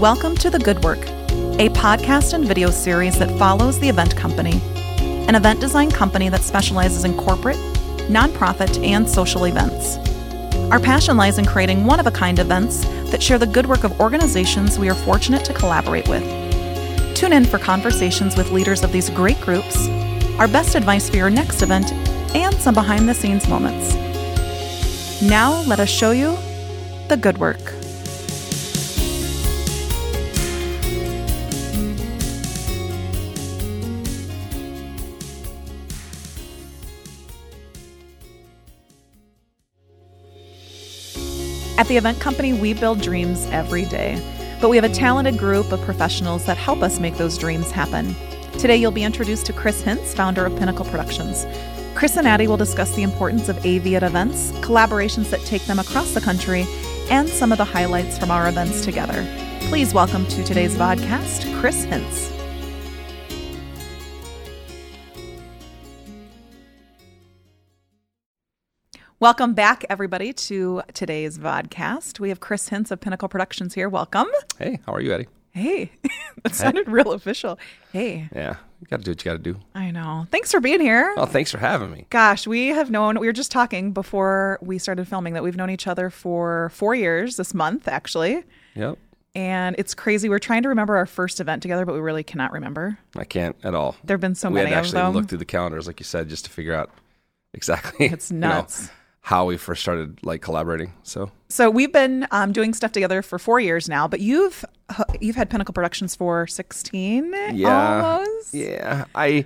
Welcome to The Good Work, a podcast and video series that follows the event company, an event design company that specializes in corporate, nonprofit, and social events. Our passion lies in creating one of a kind events that share the good work of organizations we are fortunate to collaborate with. Tune in for conversations with leaders of these great groups, our best advice for your next event, and some behind the scenes moments. Now, let us show you the good work. At the event company, we build dreams every day, but we have a talented group of professionals that help us make those dreams happen. Today, you'll be introduced to Chris Hintz, founder of Pinnacle Productions. Chris and Addie will discuss the importance of AV at events, collaborations that take them across the country, and some of the highlights from our events together. Please welcome to today's podcast, Chris Hintz. Welcome back, everybody, to today's vodcast. We have Chris Hintz of Pinnacle Productions here. Welcome. Hey, how are you, Addie? Hey, that sounded real official. Hey, Yeah, you got to do what you got to do. I know. Thanks for being here. Oh, thanks for having me. Gosh, we have known, we were just talking before we started filming that we've known each other for four years this month, actually. Yep, And it's crazy. We're trying to remember our first event together, but we really cannot remember. I can't at all. There have been so we many had to actually look through the calendars, like you said, just to figure out exactly. It's you know, nuts. How we first started like collaborating. So So we've been um, doing stuff together for four years now, but you've you've had Pinnacle Productions for sixteen, yeah, almost. yeah. I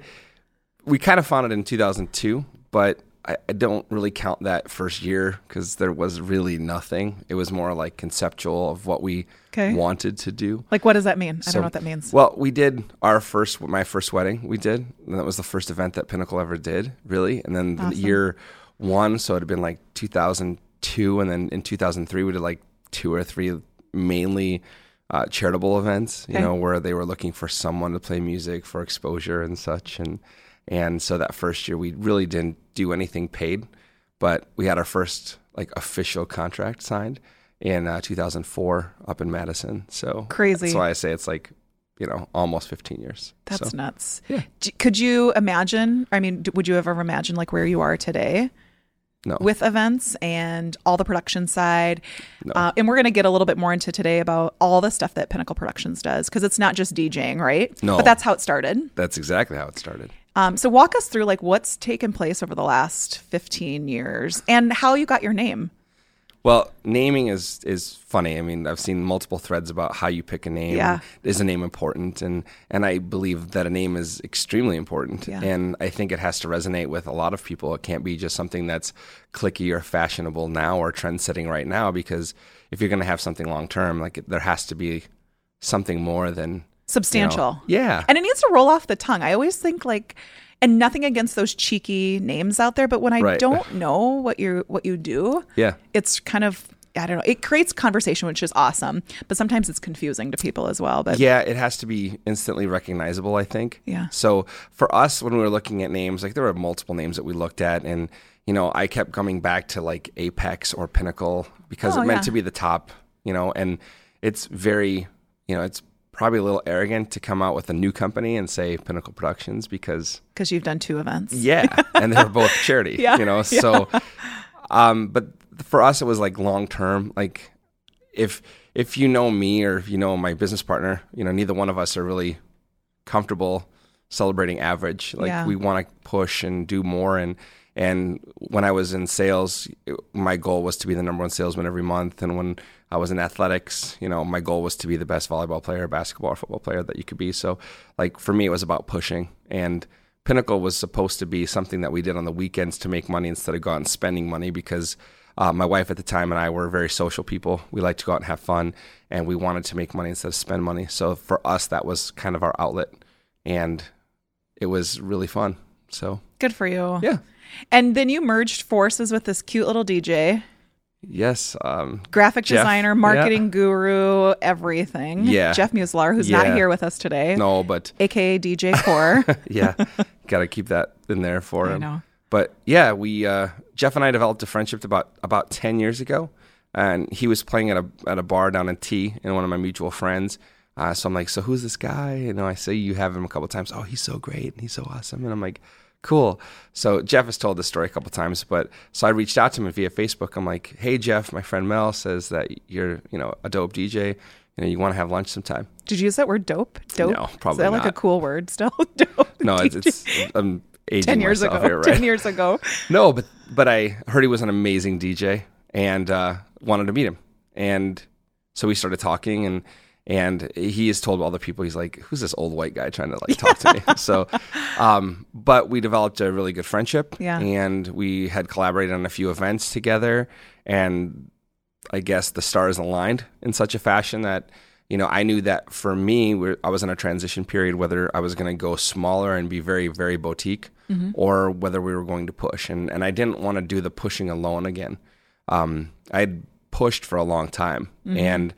we kind of found it in 2002, but I, I don't really count that first year because there was really nothing. It was more like conceptual of what we Okay. wanted to do. Like, what does that mean? I So- don't know what that means. Well, we did our first, my first wedding. We did, and that was the first event that Pinnacle ever did, really. And then the Awesome. year one, so it had been like 2002, and then in 2003 we did like two or three mainly uh, charitable events. You Okay. know, where they were looking for someone to play music for exposure and such, and and so that first year we really didn't do anything paid, but we had our first like official contract signed in uh, 2004 up in Madison. So Crazy. That's why I say it's like you know almost 15 years. That's So, nuts. Yeah. D- Could you imagine? I mean, d- would you ever imagine like where you are today no. with events and all the production side? No. Uh, and we're going to get a little bit more into today about all the stuff that Pinnacle Productions does because it's not just DJing, right? No. But that's how it started. that's exactly how it started. Um, so walk us through like what's taken place over the last 15 years and how you got your name. Well, naming is is funny. I mean, I've seen multiple threads about how you pick a name. Yeah. Is a name important? And and I believe that a name is extremely important. Yeah. And I think it has to resonate with a lot of people. It can't be just something that's clicky or fashionable now or trend setting right now because if you're going to have something long term, like there has to be something more than you know- Substantial. yeah. And it needs to roll off the tongue. I always think like and nothing against those cheeky names out there, but when I Right. don't know what you what you do, yeah. it's kind of I don't know. It creates conversation, which is awesome, but sometimes it's confusing to people as well. But Yeah, it has to be instantly recognizable, I think. Yeah. So for us, when we were looking at names, like there were multiple names that we looked at, and you know, I kept coming back to like Apex or Pinnacle because Oh, it meant yeah. to be the top, you know, and it's very, you know, it's probably a little arrogant to come out with a new company and say Pinnacle Productions because because you've done two events, yeah, and they're both charity, Yeah, you know. So, um, but for us, it was like long term. Like, if if you know me or if you know my business partner, you know, neither one of us are really comfortable celebrating average. Like, Yeah. we want to push and do more. And and when I was in sales, my goal was to be the number one salesman every month. And when I was in athletics, you know, my goal was to be the best volleyball player, basketball, or football player that you could be. So, like for me, it was about pushing. And Pinnacle was supposed to be something that we did on the weekends to make money instead of go out and spending money because uh, my wife at the time and I were very social people. We liked to go out and have fun, and we wanted to make money instead of spend money. So for us, that was kind of our outlet, and it was really fun. So good for you. yeah, And then you merged forces with this cute little DJ, yes, um, graphic Jeff, designer, yeah. marketing guru, everything. Yeah. Jeff Muslar, who's not here with us today, no, but aka DJ Core. yeah, got to keep that in there for I him. know. But yeah, we uh, Jeff and I developed a friendship about about ten years ago. and he was playing at a at a bar down in T, and one of my mutual friends. Uh, so I'm like, so who's this guy? You know, I say you have him a couple times. Oh, he's so great and he's so awesome. And I'm like, cool. So Jeff has told this story a couple times, but so I reached out to him via Facebook. I'm like, hey Jeff, my friend Mel says that you're you know a dope DJ. You know, you want to have lunch sometime. Did you use that word dope? Dope? No, probably Is that like a cool word still? dope. No, it's, it's I'm aging 10 years ago. here, right? 10 years ago. No, but but I heard he was an amazing DJ and uh, wanted to meet him, and so we started talking, and and he has told all the people he's like, who's this old white guy trying to like talk to me? So, um, but we developed a really good friendship, Yeah. and we had collaborated on a few events together, and I guess the stars aligned in such a fashion that you know I knew that for me we're, I was in a transition period whether I was going to go smaller and be very very boutique or whether we were going to push and and I didn't want to do the pushing alone again. Um, I'd pushed for a long time and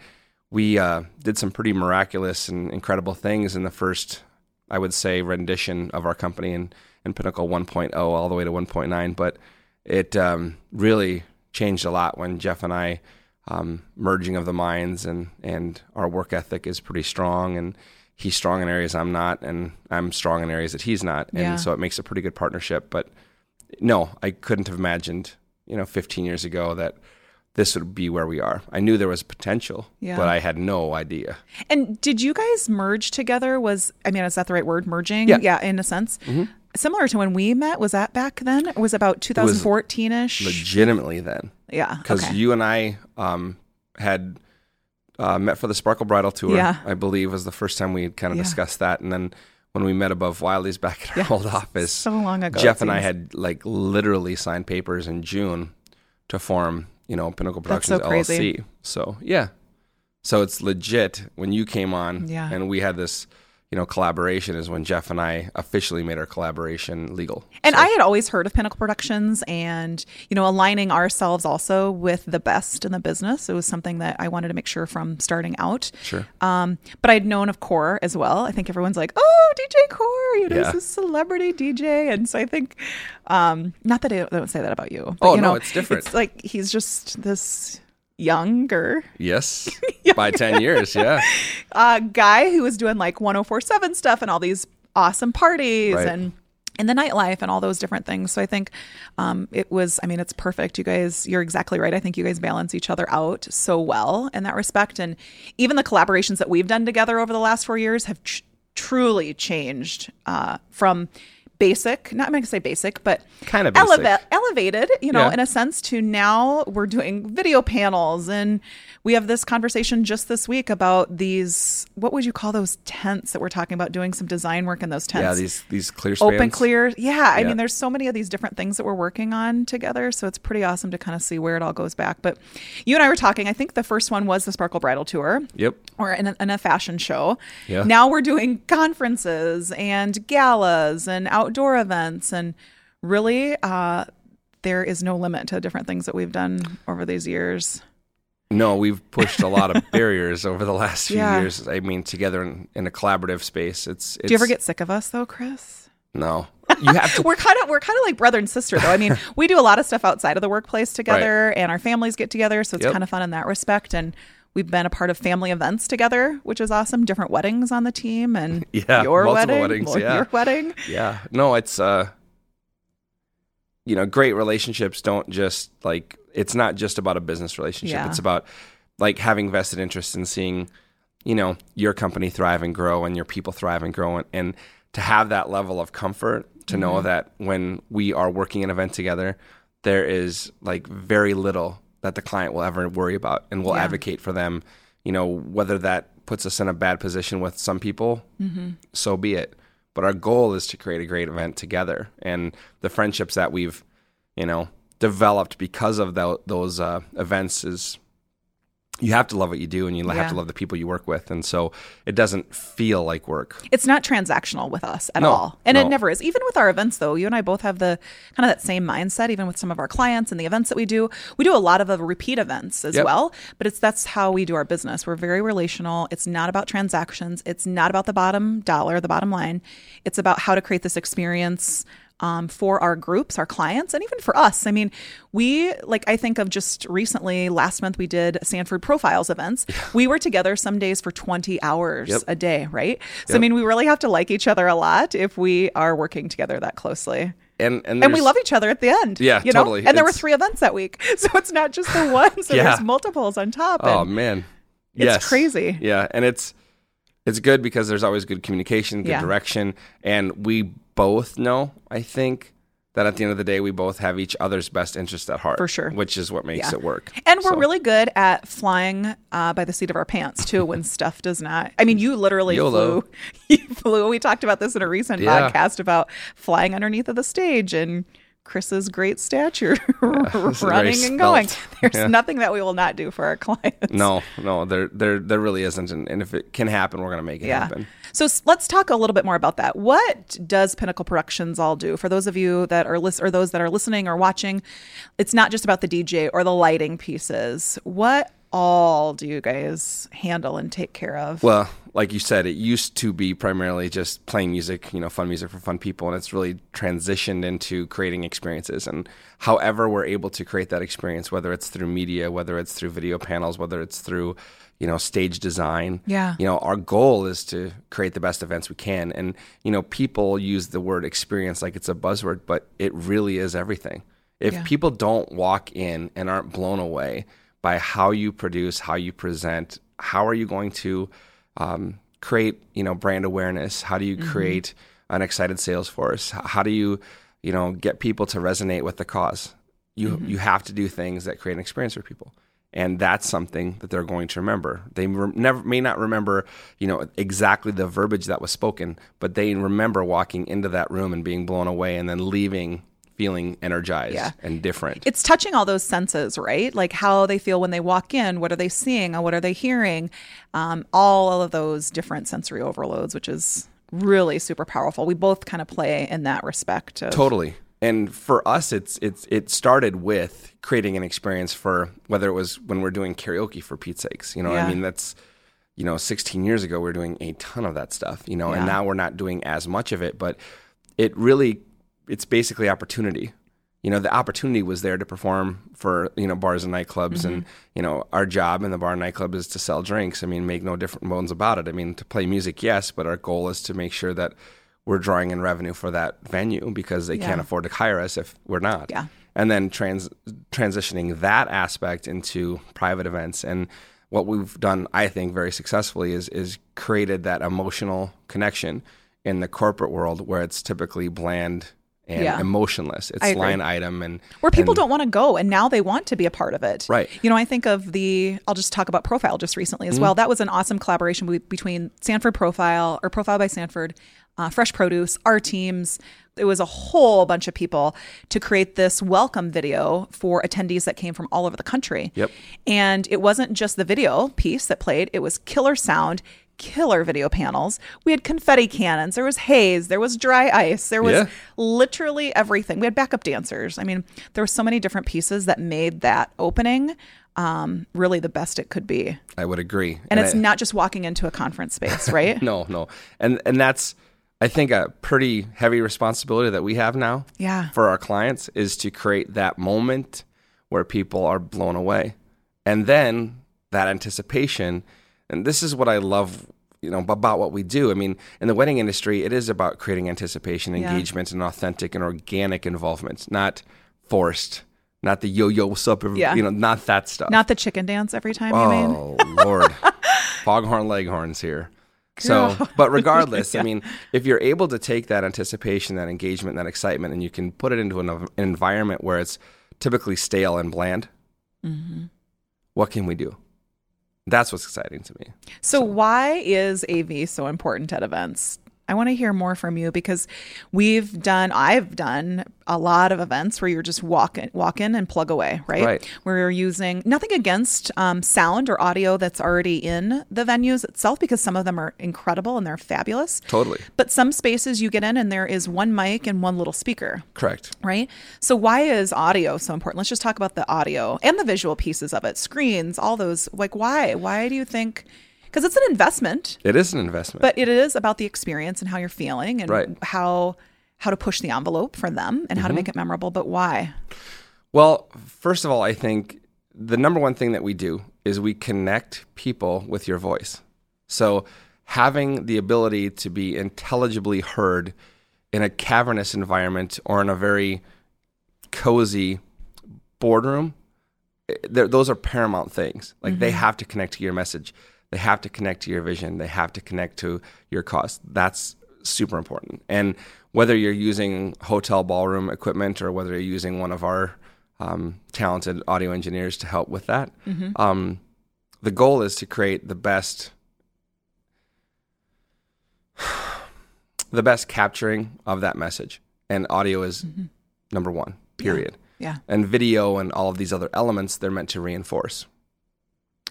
we uh, did some pretty miraculous and incredible things in the first I would say rendition of our company in, in Pinnacle 1.0 all the way to 1.9 but it um, really changed a lot when Jeff and I um, merging of the minds and and our work ethic is pretty strong and he's strong in areas I'm not and I'm strong in areas that he's not. And Yeah. so it makes a pretty good partnership. But no I couldn't have imagined you know 15 years ago that this would be where we are I knew there was potential Yeah. but I had no idea And did you guys merge together? Was I mean, is that the right word? Merging? Yeah. Mm-hmm. in a sense. Similar to when we met. Was that back then? It was about 2014 ish. legitimately then Yeah. because Okay. you and I um, had uh, met for the Sparkle Bridal Tour. Yeah. I believe was the first time we had kind of Yeah. discussed that, and then when we met above Wiley's back at our old office, so long ago, Jeff and I had like literally signed papers in June to form, you know, Pinnacle Productions so. LLC. So yeah, so it's legit when you came on, Yeah. and we had this. You know, collaboration is when Jeff and I officially made our collaboration legal. And So- I had always heard of Pinnacle Productions and, you know, aligning ourselves also with the best in the business. It was something that I wanted to make sure from starting out. Sure. Um, but I'd known of Core as well. I think everyone's like, oh, DJ Core, you know, Yeah. he's a celebrity DJ. And so I think, um, not that I don't say that about you. But, Oh, you no, know, it's different. It's like he's just this younger Yes, by ten years, yeah. uh, guy who was doing like 1047 stuff and all these awesome parties Right. and in the nightlife and all those different things. So I think um, it was, I mean, it's perfect. You guys, you're exactly right. I think you guys balance each other out so well in that respect. And even the collaborations that we've done together over the last four years have tr- truly changed uh, from basic, not I'm going to say basic, but Kinda eleva- elevated, you know, Yeah. in a sense to now we're doing video panels and we have this conversation just this week about these, what would you call those tents that we're talking about doing some design work in those tents? Yeah, these these clear spans. open clear yeah i Yeah. mean there's so many of these different things that we're working on together so it's pretty awesome to kind of see where it all goes back but you and i were talking i think the first one was the sparkle bridal tour Yep. or in a, in a fashion show Yeah. now we're doing conferences and galas and outdoor events and really uh there is no limit to the different things that we've done over these years No, we've pushed a lot of barriers over the last few Yeah. years. I mean, together in, in a collaborative space. It's, it's do you ever get sick of us though chris no? You have to. we're kind of we're kind of like brother and sister though. I mean, we do a lot of stuff outside of the workplace together, and our families get together, so it's Yep. kind of fun in that respect. And we've been a part of family events together, which is awesome. Different weddings on the team, and Yeah, your multiple wedding, weddings, yeah. your wedding. yeah. No, it's uh. You know, great relationships don't just like. It's not just about a business relationship. Yeah. It's about like having vested interest in seeing, you know, your company thrive and grow, and your people thrive and grow, and, and to have that level of comfort to know Mm-hmm. that when we are working an event together, there is like very little that the client will ever worry about, and we'll Yeah. advocate for them. You know, whether that puts us in a bad position with some people, so be it. But our goal is to create a great event together, and the friendships that we've, you know, developed because of tho- those uh, events is you have to love what you do and you have to love the people you work with and so it doesn't feel like work It's not transactional with us at No, all, and it never is. Even with our events, though, you and I both have the kind of that same mindset. Even with some of our clients and the events that we do, we do a lot of repeat events as Yep. well. But it's that's how we do our business. We're very relational. It's not about transactions. It's not about the bottom dollar, the bottom line. It's about how to create this experience um, for our groups, our clients, and even for us. I mean, we like I think of just recently last month we did Sanford Profiles events. We were together some days for 20 hours Yep. a day, right? So I mean, we really have to like each other a lot if we are working together that closely. And and, And we love each other at the end. Yeah, you know? totally. And there were three events that week. So it's not just the one. So Yeah. there's multiples on top. Oh man, It's Yes. crazy. Yeah, and it's it's good because there's always good communication, good Yeah. direction, and we both know. I think that at the end of the day, we both have each other's best interest at heart. For sure. which is what makes Yeah. it work. And we're So- really good at flying uh, by the seat of our pants too when stuff does not. I mean, you literally YOLO. flew. You flew. We talked about this in a recent Yeah. podcast about flying underneath of the stage and Chris's great stature very running and going. There's Yeah. nothing that we will not do for our clients. No, no, there there there really isn't, and, and if it can happen, we're gonna make it Yeah. happen. So let's talk a little bit more about that. What does Pinnacle Productions all do? For those of you that are list or those that are listening or watching, it's not just about the DJ or the lighting pieces. What all do you guys handle and take care of? Well, like you said, it used to be primarily just playing music, you know, fun music for fun people, and it's really transitioned into creating experiences. And however we're able to create that experience, whether it's through media, whether it's through video panels, whether it's through, you know, stage design. Yeah. You know, our goal is to create the best events we can. And, you know, people use the word experience like it's a buzzword, but it really is everything. If Yeah. people don't walk in and aren't blown away by how you produce, how you present, how are you going to um, create, you know, brand awareness? How do you create an excited sales force? How do you, you know, get people to resonate with the cause? You you have to do things that create an experience for people. And that's something that they're going to remember. They re- never may not remember, you know, exactly the verbiage that was spoken, but they remember walking into that room and being blown away, and then leaving feeling energized Yeah. and different. it's touching all those senses, right? Like how they feel when they walk in, what are they seeing, what are they hearing? Um, all of those different sensory overloads, which is really super powerful. We both kind of play in that respect. Of, Totally. And for us, it's it's it started with creating an experience for whether it was when we're doing karaoke for Pete's sakes. You know, Yeah. I mean that's you know, 16 years ago we are doing a ton of that stuff. You know, Yeah. and now we're not doing as much of it, but it really it's basically opportunity. You know, the opportunity was there to perform for you know bars and nightclubs, and mm-hmm. you know our job in the bar and nightclub is to sell drinks. I mean, make no different bones about it. I mean, to play music, yes, but our goal is to make sure that we're drawing in revenue for that venue because they can't afford to hire us if we're not. Yeah. And then trans transitioning that aspect into private events and what we've done, I think, very successfully is is created that emotional connection in the corporate world where it's typically bland and Yeah. emotionless. It's line item and where people and- don't want to go and now they want to be a part of it. Right. You know, I think of the, I'll just talk about Profile just recently Mm-hmm. as well. That was an awesome collaboration be- between Sanford Profile or Profile by Sanford, uh, Fresh Produce, our teams. It was a whole bunch of people to create this welcome video for attendees that came from all over the country. Yep. And it wasn't just the video piece that played, it was killer sound, killer video panels. We had confetti cannons, there was haze, there was dry ice, there was Yeah. literally everything. We had backup dancers. I mean, there were so many different pieces that made that opening um, really the best it could be. I would agree. And, it's I- not just walking into a conference space, right? no, no. And and that's I think a pretty heavy responsibility that we have now. Yeah. For our clients is to create that moment where people are blown away. And then that anticipation and this is what I love you know about what we do. I mean, in the wedding industry, it is about creating anticipation, Yeah. engagement, and authentic and organic involvement, not forced, not the yo-yo what's up, every- Yeah. you know, not that stuff. Not the chicken dance every time? Oh Lord, foghorn leghorns here. So, but regardless, I mean, if you're able to take that anticipation, that engagement, that excitement, and you can put it into an, an environment where it's typically stale and bland, Mm-hmm. what can we do? That's what's exciting to me. So, why is AV so important at events? I want to hear more from you because we've done, I've done a lot of events where you're just walk in, walk in and plug away, right? Right. Where you're using nothing against um, sound or audio that's already in the venues itself because some of them are incredible and they're fabulous. Totally But some spaces you get in and there is one mic and one little speaker correct. right? So why is audio so important? Let's just talk about the audio and the visual pieces of it, screens, all those. Like why? Why do you think? Because it's an investment, It is an investment. but it is about the experience and how you're feeling and Right. how how to push the envelope for them and how to make it memorable, but why? Well, first of all, I think the number one thing that we do is we connect people with your voice. So having the ability to be intelligibly heard in a cavernous environment or in a very cozy boardroom, eh, those are paramount things. Like they have to connect to your message, they have to connect to your vision, they have to connect to your cause. That's super important. And whether you're using hotel ballroom equipment or whether you're using one of our um, talented audio engineers to help with that, um, the goal is to create the best the best capturing of that message. And audio is number one period. Yeah. and video and all of these other elements they're meant to reinforce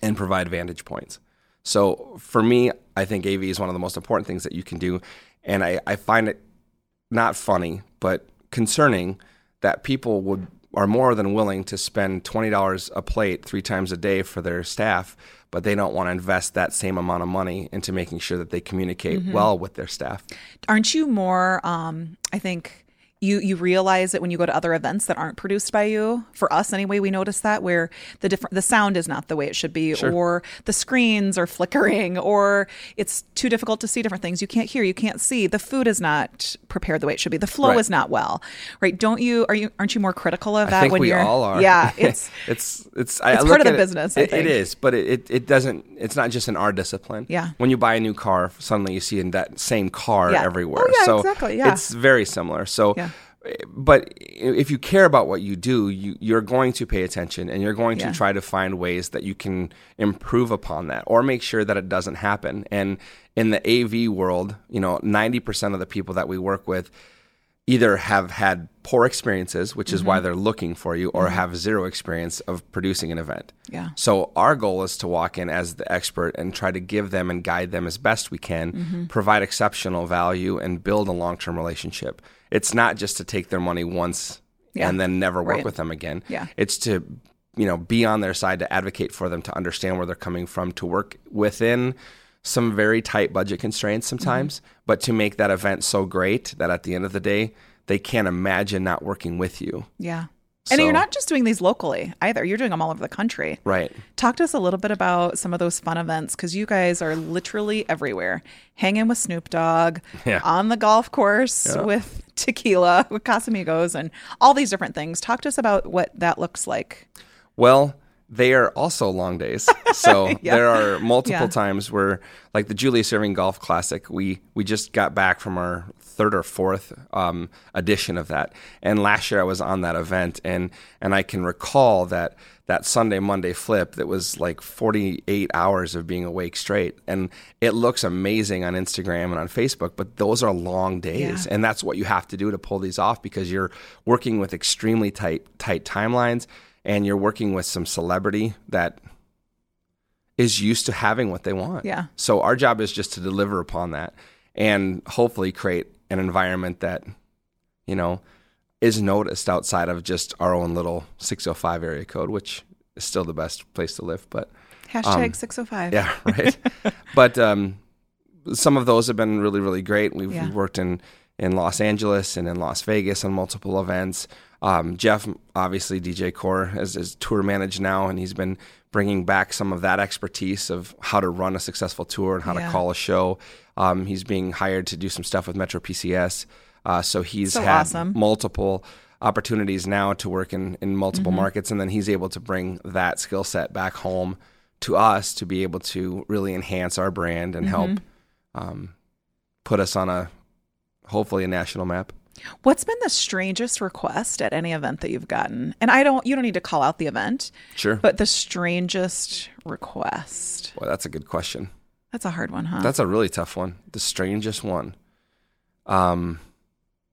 and provide vantage points so for me i think av is one of the most important things that you can do. And i, I find it not funny but concerning that people would are more than willing to spend $20 a plate three times a day for their staff but they don't want to invest that same amount of money into making sure that they communicate well with their staff. Aren't you more, um, I think, you you realize it when you go to other events that aren't produced by you. For us, anyway, we notice that where the different the sound is not the way it should be, or the screens are flickering, or it's too difficult to see different things. You can't hear, you can't see. The food is not prepared the way it should be. The flow Right. is not well, right? Don't you? Are you? Aren't you more critical of that I think when we you're? all are. Yeah, it's it's it's I It's look part of the it- business, I it- it is, but it, it it doesn't. It's not just in our discipline. Yeah. When you buy a new car, suddenly you see in that same car Yeah. Oh, everywhere. Oh, yeah, so exactly, yeah. It's very similar. So. Yeah. But if you care about what you do, you, you're going to pay attention and you're going Yeah. to try to find ways that you can improve upon that or make sure that it doesn't happen. And in the AV world, you know, 90% of the people that we work with either have had poor experiences, which is why Mm-hmm. they're looking for you, or have zero experience of producing an event. Yeah. So our goal is to walk in as the expert and try to give them and guide them as best we can, Mm-hmm. provide exceptional value, and build a long-term relationship. It's not just to take their money once Yeah. and then never work Right. with them again. Yeah. It's to you know be on their side to advocate for them to understand where they're coming from to work within some very tight budget constraints sometimes Mm-hmm. but to make that event so great that at the end of the day they can't imagine not working with you yeah. And you're not just doing these locally either. You're doing them all over the country. right Talk to us a little bit about some of those fun events because you guys are literally everywhere, hanging with Snoop Dogg, Yeah. on the golf course Yeah. with tequila, with Casamigos, and all these different things. Talk to us about what that looks like. Well, they are also long days. So Yeah. there are multiple Yeah. times where, like the Julius Erving Golf Classic, we we just got back from our third or fourth um, edition of that, and last year I was on that event, and and I can recall that that Sunday Monday flip that was like 48 hours of being awake straight, and it looks amazing on Instagram and on Facebook, but those are long days, Yeah. and that's what you have to do to pull these off because you're working with extremely tight tight timelines and you're working with some celebrity that is used to having what they want. Yeah. So our job is just to deliver upon that and hopefully create an environment that, you know, is noticed outside of just our own little 605 area code, which is still the best place to live. But Hashtag Um, 605. yeah, right. but um, some of those have been really, really great. We've, Yeah. we've worked in in Los Angeles and in Las Vegas on multiple events. Um, Jeff, obviously, DJ Core, is, is tour managed now, and he's been bringing back some of that expertise of how to run a successful tour and how Yeah. to call a show. Um, he's being hired to do some stuff with Metro PCS. Uh, so he's So had awesome. multiple opportunities now to work in, in multiple Mm-hmm. markets, and then he's able to bring that skill set back home to us to be able to really enhance our brand and help Mm-hmm. um, put us on a hopefully a national map. What's been the strangest request at any event that you've gotten? And I don't, you don't need to call out the event, Sure, but the strangest request. Boy, that's a good question. That's a hard one, huh? That's a really tough one. The strangest one. Um,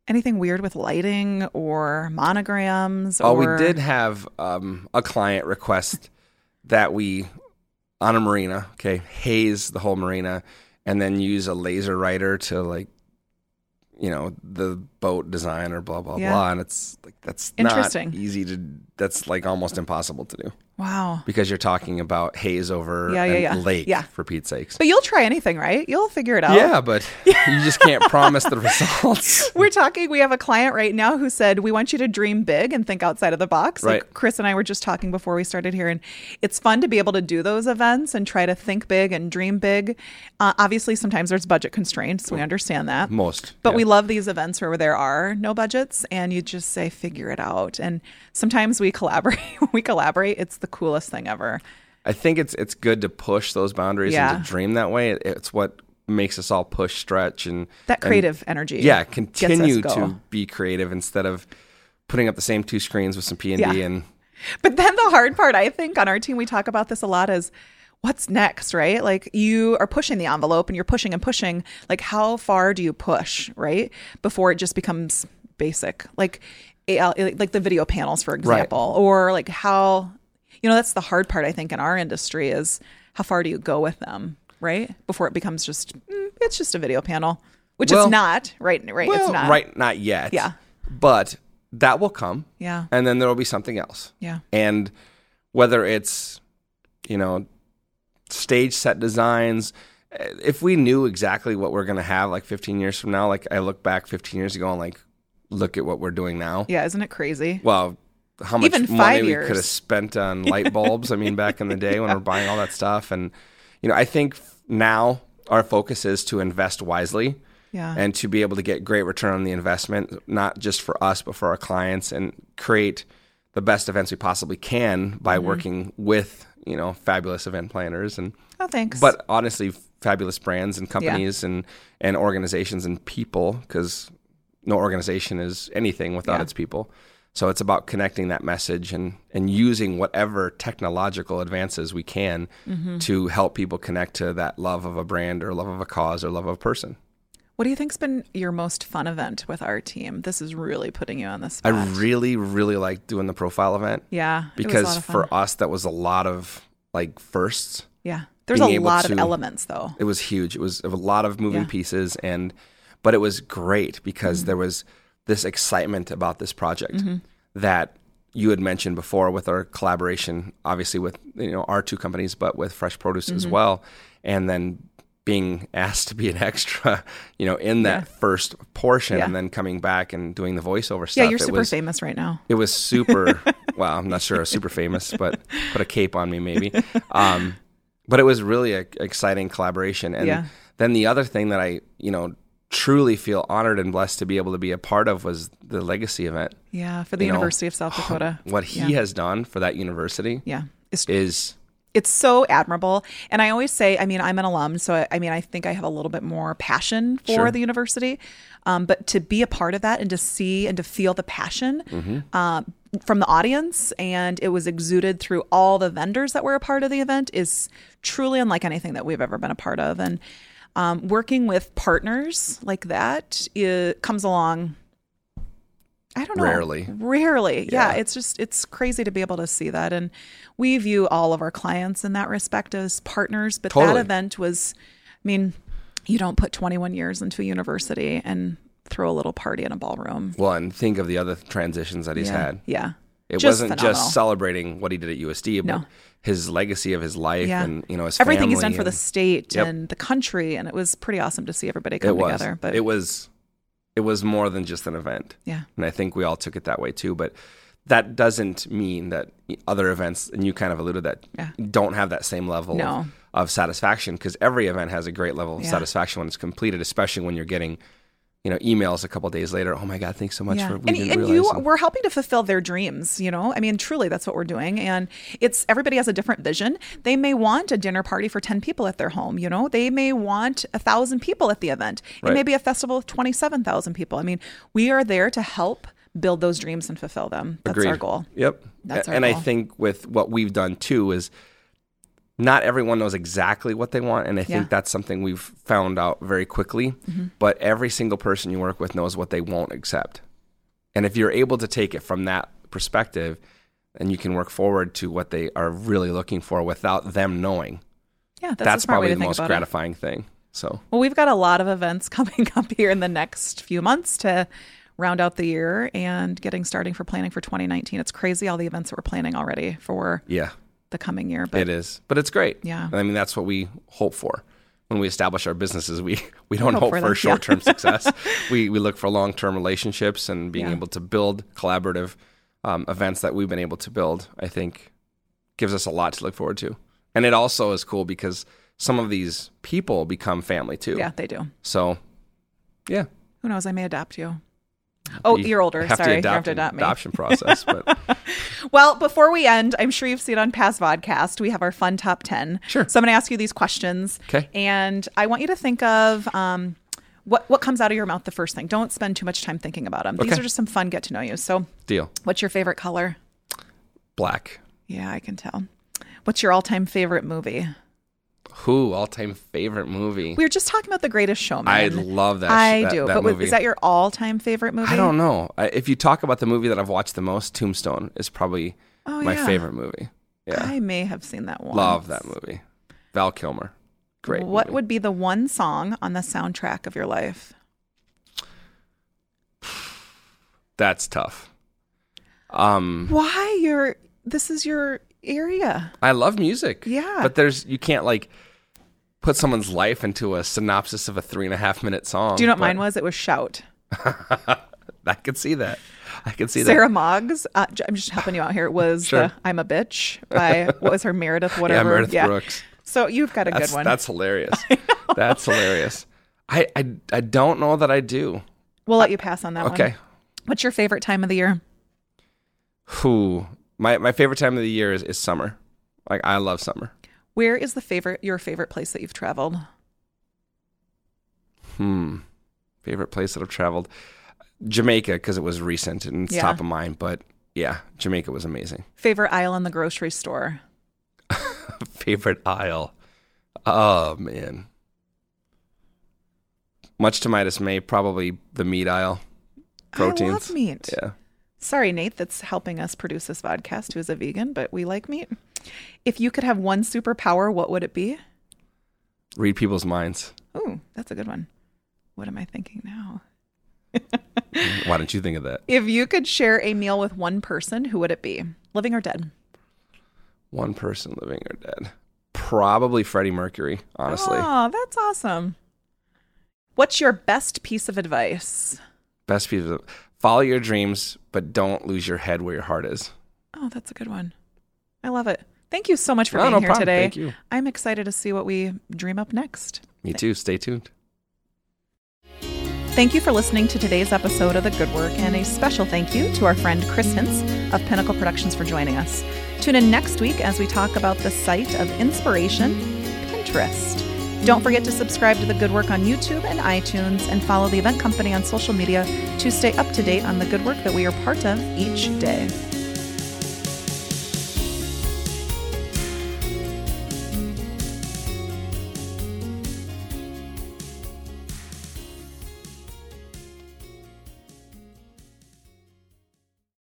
Anything weird with lighting or monograms? oh, we did have um, a client request that we on a marina, okay, haze the whole marina, and then use a laser writer to like, you know, the boat design or blah blah Yeah. blah, and it's like that's Interesting. not easy to. That's like almost impossible to do Wow. because you're talking about haze over Yeah, yeah, yeah. lake Yeah. for Pete's sakes. But you'll try anything, right? You'll figure it out. Yeah, but you just can't promise the results. We're talking, we have a client right now who said, We want you to dream big and think outside of the box. Like Chris and I were just talking before we started here, and it's fun to be able to do those events and try to think big and dream big. Uh, obviously, sometimes there's budget constraints. We understand that. Most, But yeah. we love these events where we're there are no budgets and you just say, figure it out. And sometimes we collaborate. when we collaborate, it's the coolest thing ever. I think it's it's good to push those boundaries Yeah. and to dream that way. It- It's what makes us all push, stretch, and That and- creative energy. yeah, continue to be creative instead of putting up the same two screens with some P and D and But then the hard part, I think, on our team, we talk about this a lot is what's next, right? Like you are pushing the envelope and you're pushing and pushing. Like, how far do you push, right? Before it just becomes basic. Like, AL like the video panels, for example, or like how, you know, that's the hard part, I think, in our industry is how far do you go with them, right? Before it becomes just, mm, it's just a video panel, which Well- it's not, right? Right. well, it's not. right, not yet. Yeah. but that will come. Yeah. and then there will be something else. Yeah. and whether it's you know stage set designs if we knew exactly what we're going to have like 15 years from now like i look back 15 years ago and like look at what we're doing now Yeah. Isn't it crazy? well how much Even money five we years. could have spent on light bulbs i mean back in the day when we're buying all that stuff and you know i think now our focus is to invest wisely Yeah. and to be able to get great return on the investment, not just for us, but for our clients, and create the best events we possibly can by Mm-hmm. working with you know fabulous event planners and oh, thanks. but honestly fabulous brands and companies and and organizations and people because no organization is anything without Yeah. its people. So it's about connecting that message and and using whatever technological advances we can Mm-hmm. to help people connect to that love of a brand or love of a cause or love of a person. What do you think's been your most fun event with our team? This is really putting you on the spot. I really, really like doing the profile event yeah, it was a lot because for us that was a lot of like firsts. yeah, there's a lot of elements though. It was huge. It was a lot of moving Yeah. pieces and but it was great because Mm-hmm. there was this excitement about this project that you had mentioned before with our collaboration obviously with you know our two companies but with fresh produce as Mm-hmm. well and then being asked to be an extra you know in that first portion Yeah. and then coming back and doing the voiceover stuff Yeah, you're super was, famous right now. it was super. well, I'm not sure I was super famous, but put a cape on me maybe. Um, but it was really an exciting collaboration. And Yeah. then the other thing that I, you know, truly feel honored and blessed to be able to be a part of was the legacy event. Yeah, for the You know, University of South Dakota. What he Yeah. has done for that university Yeah, it's is it's so admirable. And I always say, I mean, I'm an alum, so I, I mean, I think I have a little bit more passion for Sure. the university. Um, but to be a part of that and to see and to feel the passion Mm-hmm. uh, from the audience, and it was exuded through all the vendors that were a part of the event, is truly unlike anything that we've ever been a part of. And um, working with partners like that it comes along. I don't know. Rarely. Rarely. Yeah. Yeah. It's just, it's crazy to be able to see that. And we view all of our clients in that respect as partners. But Totally. that event was, I mean, you don't put 21 years into a university and throw a little party in a ballroom. well, and think of the other transitions that he's yeah. had. Yeah. It Just wasn't phenomenal. just celebrating what he did at USD, but No. his legacy of his life Yeah. and you know his Everything he's done for the state Yep. and the country. And it was pretty awesome to see everybody come together. But it was it was more than just an event. yeah. And I think we all took it that way too. But that doesn't mean that other events, and you kind of alluded that, Yeah. don't have that same level No. of, of satisfaction because every event has a great level of Yeah. satisfaction when it's completed, especially when you're getting, you know, emails a couple days later. Oh my God, thanks so much Yeah. for we and, and you we're helping to fulfill their dreams you know? I mean truly that's what we're doing. And it's everybody has a different vision. They may want a dinner party for 10 people at their home you know? They may want a thousand people at the event. It Right. may be a festival of 27000 people. I mean we are there to help build those dreams and fulfill them. That's our goal. Yep. That's our and I think with what we've done too is not everyone knows exactly what they want. And I think Yeah. Mm-hmm. that's something we've found out very quickly. But every single person you work with knows what they won't accept. And if you're able to take it from that perspective, then you can work forward to what they are really looking for without them knowing. yeah that's, That's, a smart way probably the most about it. gratifying thing. So Well, we've got a lot of events coming up here in the next few months to round out the year and getting starting for planning for 2019. It's crazy all the events that we're planning already for Yeah, the coming year. But it is. But it's great. Yeah. I mean, that's what we hope for. When we establish our businesses, we, we don't hope hope, for for, short term success. We, we look for long term relationships and being Yeah. able to build collaborative um, events that we've been able to build, I think, gives us a lot to look forward to. And it also is cool because some of these people become family too. yeah, they do. So, yeah. Who knows? I may adopt you. Oh, You you're older. Sorry, to you adopt have to an me. adoption process. But Well, before we end, I'm sure you've seen on past vodcast, we have our fun top 10. Sure. So I'm going to ask you these questions. Okay. And I want you to think of um, what, what comes out of your mouth the first thing. Don't spend too much time thinking about them. These are just some fun get to know you. So, deal. what's your favorite color? Black. Yeah, I can tell. What's your all time favorite movie? Who all time favorite movie? We were just talking about The Greatest Showman. I love that. I that, do. that but movie. is that your all time favorite movie? I don't know. I, if you talk about the movie that I've watched the most, Tombstone is probably Oh, my yeah. favorite movie. Yeah, I may have seen that one. love that movie. Val Kilmer, great. What movie. would be the one song on the soundtrack of your life? That's tough. Um, Why you're this is your area. I love music. Yeah. but there's you can't like put someone's life into a synopsis of a three and a half minute song. Do you know what but mine was? It was Shout. I could see that. I could see that. Sarah Moggs. Uh, I'm just helping you out here. It was Sure. the I'm a bitch by what was her Meredith whatever. Yeah. Meredith Brooks. So you've got a That's good one. that's hilarious. That's hilarious. I, I I don't know that I do. we'll let you pass on that one. Okay. What's your favorite time of the year? Who my my favorite time of the year is, is summer. Like I love summer. Where is the favorite your favorite place that you've traveled? Hmm. Favorite place that I've traveled, Jamaica because it was recent and it's Yeah. top of mind. But yeah, Jamaica was amazing. Favorite aisle in the grocery store? Favorite aisle. Oh man. Much to my dismay, probably the meat aisle. Proteins. I love meat. Yeah. Sorry, Nate, that's helping us produce this podcast, who's a vegan, but we like meat. If you could have one superpower, what would it be? Read people's minds. Ooh, that's a good one. What am I thinking now? Why don't you think of that? If you could share a meal with one person, who would it be? Living or dead? One person living or dead. Probably Freddie Mercury, honestly. Oh, that's awesome. What's your best piece of advice? Best piece of follow your dreams, but don't lose your head where your heart is. Oh, that's a good one. I love it. Thank you so much for No, being no here problem. today. Thank you. I'm excited to see what we dream up next. Me too. Stay tuned. Thank you for listening to today's episode of The Good Work, and a special thank you to our friend Chris Hintz of Pinnacle Productions for joining us. Tune in next week as we talk about the site of inspiration, Pinterest. Don't forget to subscribe to The Good Work on YouTube and iTunes, and follow the event company on social media to stay up to date on the good work that we are part of each day.